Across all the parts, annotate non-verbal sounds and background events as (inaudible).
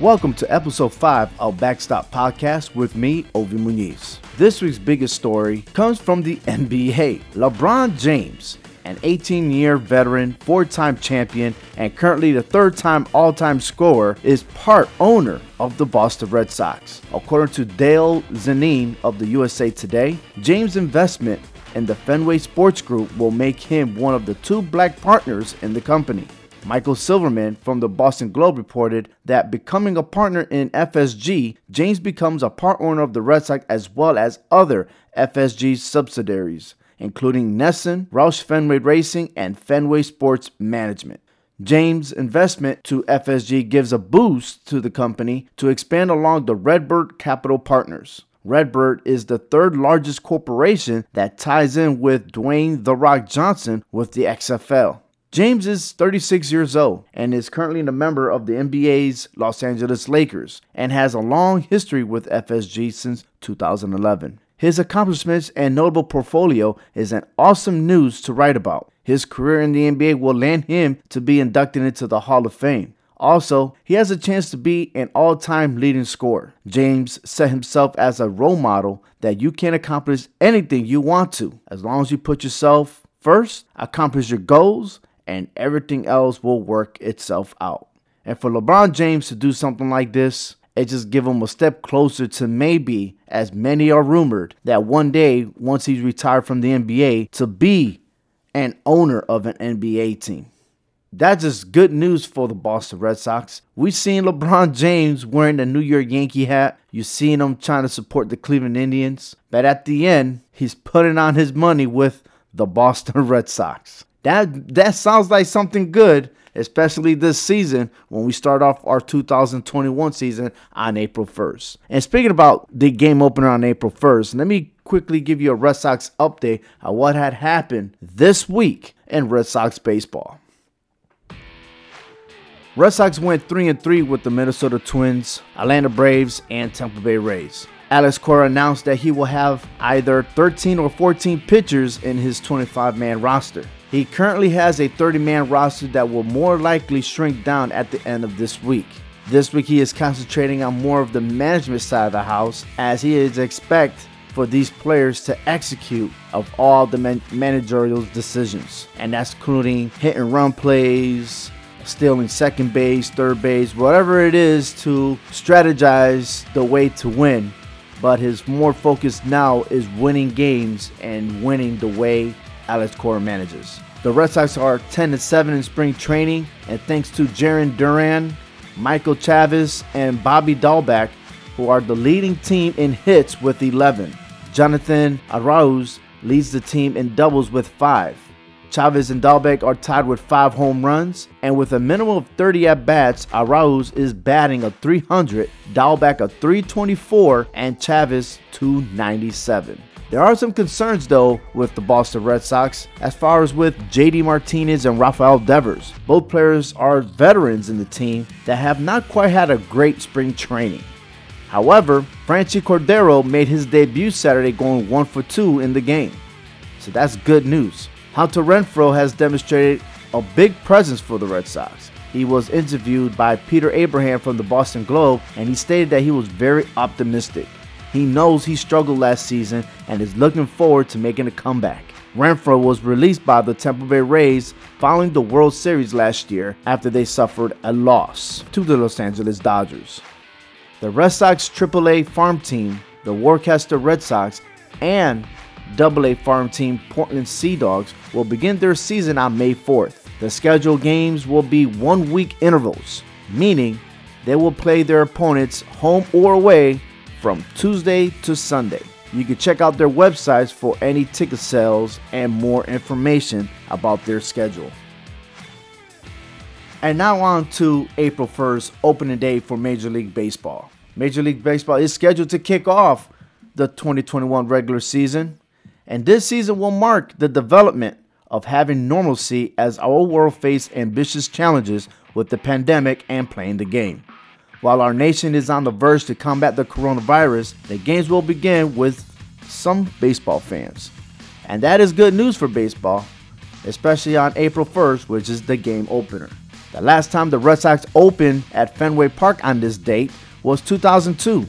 Welcome to episode 5 of Backstop Podcast with me, Ovi Muniz. This week's biggest story comes from the (laughs) NBA. LeBron James, an 18 year veteran, four time champion, and currently the third time all time scorer, is part owner of the Boston Red Sox. According to Dale Zanin of the USA Today, James' investment in the Fenway Sports Group will make him one of the two black partners in the company. Michael Silverman from the Boston Globe reported that becoming a partner in FSG, James becomes a part owner of the Red Sox as well as other FSG subsidiaries, including NESN, Roush Fenway Racing, and Fenway Sports Management. James' investment to FSG gives a boost to the company to expand along the Redbird Capital Partners. Redbird is the third largest corporation that ties in with Dwayne The Rock Johnson with the XFL. James is 36 years old and is currently a member of the NBA's Los Angeles Lakers and has a long history with FSG since 2011. His accomplishments and notable portfolio is an awesome news to write about. His career in the NBA will land him to be inducted into the Hall of Fame. Also, he has a chance to be an all time leading scorer. James set himself as a role model that you can accomplish anything you want to as long as you put yourself first, accomplish your goals, and everything else will work itself out. And for LeBron James to do something like this, it just give him a step closer to maybe, as many are rumored, that one day, once he's retired from the NBA, to be an owner of an NBA team. That's just good news for the Boston Red Sox. We've seen LeBron (laughs) James wearing the New York Yankee hat. You've seen him trying to support the Cleveland Indians. But at the end, he's putting on his money with the Boston (laughs) Red Sox. That that sounds like something good, especially this season when we start off our 2021 season on April 1st. And speaking about the game opener on April 1st, let me quickly give you a Red Sox update on what had happened this week in Red Sox baseball. Red Sox went 3 and 3 with the Minnesota Twins, Atlanta Braves, and Tampa Bay Rays. Alex Cora announced that he will have either 13 or 14 pitchers in his 25 man roster. He currently has a 30 man roster that will more likely shrink down at the end of this week. This week, he is concentrating on more of the management side of the house as he is expect for these players to execute of all the man- managerial decisions, and that's including hit and run plays, stealing second base, third base, whatever it is to strategize the way to win. But his more focus now is winning games and winning the way Alex Cora manages. The Red Sox are 10 7 in spring training, and thanks to Jarren Duran, Michael Chavis, and Bobby Dalbec, who are the leading team in hits with 11. Jonathan Arauz leads the team in doubles with 5. Chavis and Dalbec are tied with 5 home runs, and with a minimum of 30 at bats, Arauz is batting a 300, Dalbec a 324, and Chavis 297. There are some concerns, though, with the Boston Red Sox as far as with JD Martinez and Rafael Devers. Both players are veterans in the team that have not quite had a great spring training. However, Franchy Cordero made his debut Saturday going 1 for 2 in the game. So that's good news. Hunter Renfroe has demonstrated a big presence for the Red Sox. He was interviewed by Peter Abraham from the Boston Globe and he stated that he was very optimistic. He knows he struggled last season and is looking forward to making a comeback. Renfroe was released by the Tampa Bay Rays following the World Series last year after they suffered a loss to the Los Angeles Dodgers. The Red Sox AAA farm team, the Worcester Red Sox, and AA farm team Portland Sea Dogs will begin their season on May 4th. The scheduled games will be one week intervals, meaning they will play their opponents home or away from Tuesday to Sunday. You can check out their websites for any ticket sales and more information about their schedule. And now on to April 1st, opening day for Major League Baseball. Major League Baseball is scheduled to kick off the 2021 regular season, and this season will mark the development of having normalcy as our world faced ambitious challenges with the pandemic and playing the game. While our nation is on the verge to combat the coronavirus, the games will begin with some baseball fans. And that is good news for baseball, especially on April 1st, which is the game opener. The last time the Red Sox opened at Fenway Park on this date was 2002.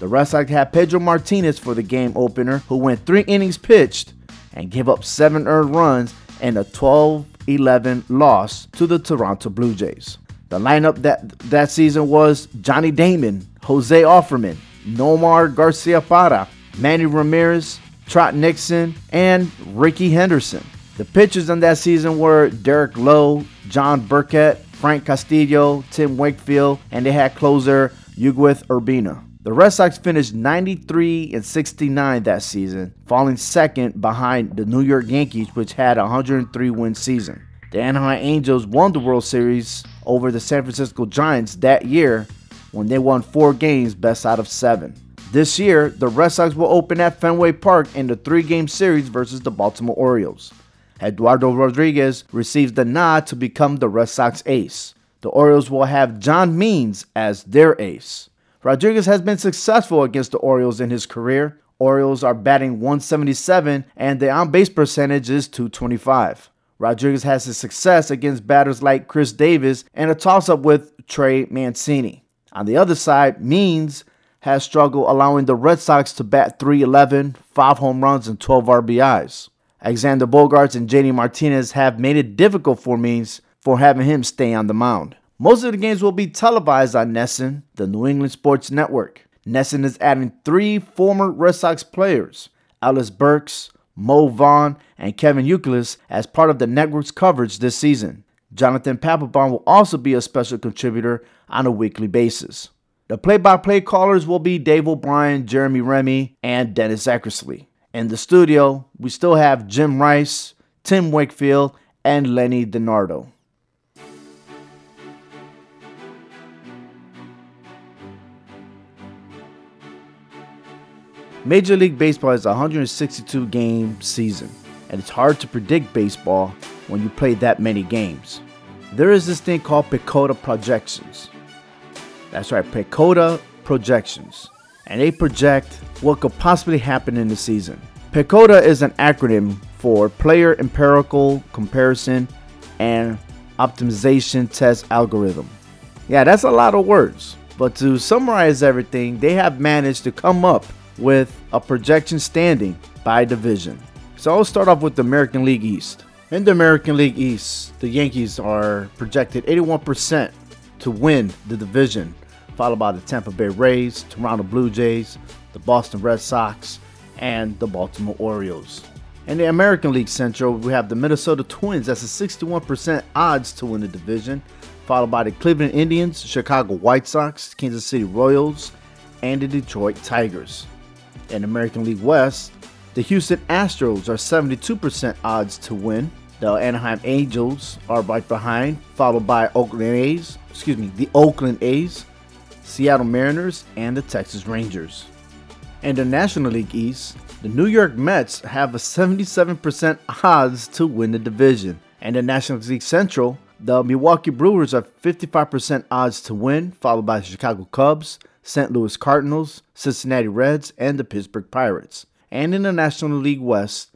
The Red Sox had Pedro Martinez for the game opener, who went three innings pitched and gave up seven earned runs and a 12 11 loss to the Toronto Blue Jays. The lineup that, that season was Johnny Damon, Jose Offerman, Nomar Garcia Garciaparra, Manny Ramirez, Trot Nixon, and Rickey Henderson. The pitchers in that season were Derek Lowe, John Burkett, Frank Castillo, Tim Wakefield, and they had closer Ugueth Urbina. The Red Sox finished 93 and 69 that season, falling second behind the New York Yankees, which had a 103 win season. The Anaheim Angels won the World Series over the San Francisco Giants that year when they won four games, best out of seven. This year, the Red Sox will open at Fenway Park in the three game series versus the Baltimore Orioles. Eduardo Rodriguez receives the nod to become the Red Sox ace. The Orioles will have John Means as their ace. Rodriguez has been successful against the Orioles in his career. Orioles are batting 177 and the on base percentage is 225. Rodriguez has his success against batters like Chris Davis and a toss up with Trey Mancini. On the other side, Means has struggled allowing the Red Sox to bat 311, 5 home runs, and 12 RBIs. Alexander Bogaerts and JD Martinez have made it difficult for Means for having him stay on the mound. Most of the games will be televised on NESN, the New England Sports Network. NESN is adding three former Red Sox players, Ellis Burks, Mo Vaughn, and Kevin Youkilis, as part of the network's coverage this season. Jonathan Papelbon will also be a special contributor on a weekly basis. The play by play callers will be Dave O'Brien, Jeremy Remy, and Dennis Eckersley. In the studio, we still have Jim Rice, Tim Wakefield, and Lenny DiNardo. Major League Baseball is a 162 game season, and it's hard to predict baseball when you play that many games. There is this thing called PECOTA projections. That's right, PECOTA projections. And they project what could possibly happen in the season. PECOTA is an acronym for Player Empirical Comparison and Optimization Test Algorithm. Yeah, that's a lot of words. But to summarize everything, they have managed to come up with a projection standing by division. So I'll start off with the American League East. In the American League East, the Yankees are projected 81% to win the division, followed by the Tampa Bay Rays, Toronto Blue Jays, the Boston Red Sox, and the Baltimore Orioles. In the American League Central, we have the Minnesota Twins. as a 61% odds to win the division, followed by the Cleveland Indians, Chicago White Sox, Kansas City Royals, and the Detroit Tigers. In American League West, the Houston Astros are 72% odds to win, the Anaheim Angels are right behind, followed by Oakland A's, excuse me, the Oakland A's, Seattle Mariners, and the Texas Rangers. In the National League East, the New York Mets have a 77% odds to win the division. And the National League Central, the Milwaukee Brewers are 55% odds to win, followed by the Chicago Cubs, St. Louis Cardinals, Cincinnati Reds, and the Pittsburgh Pirates. And in the National League West,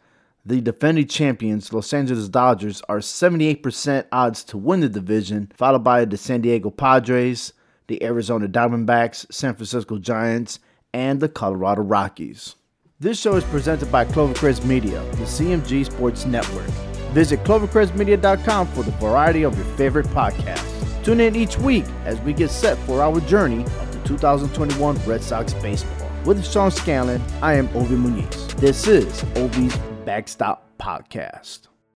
the defending champions, Los Angeles Dodgers, are 78% odds to win the division, followed by the San Diego Padres, the Arizona Diamondbacks, San Francisco Giants, and the Colorado Rockies. This show is presented by Clovercrest Media, the CMG Sports Network. Visit clovercrestmedia.com for the variety of your favorite podcasts. Tune in each week as we get set for our journey 2021 Red Sox baseball. With Sean Scanlon, I am Ovi Muniz. This is Ovi's Backstop Podcast.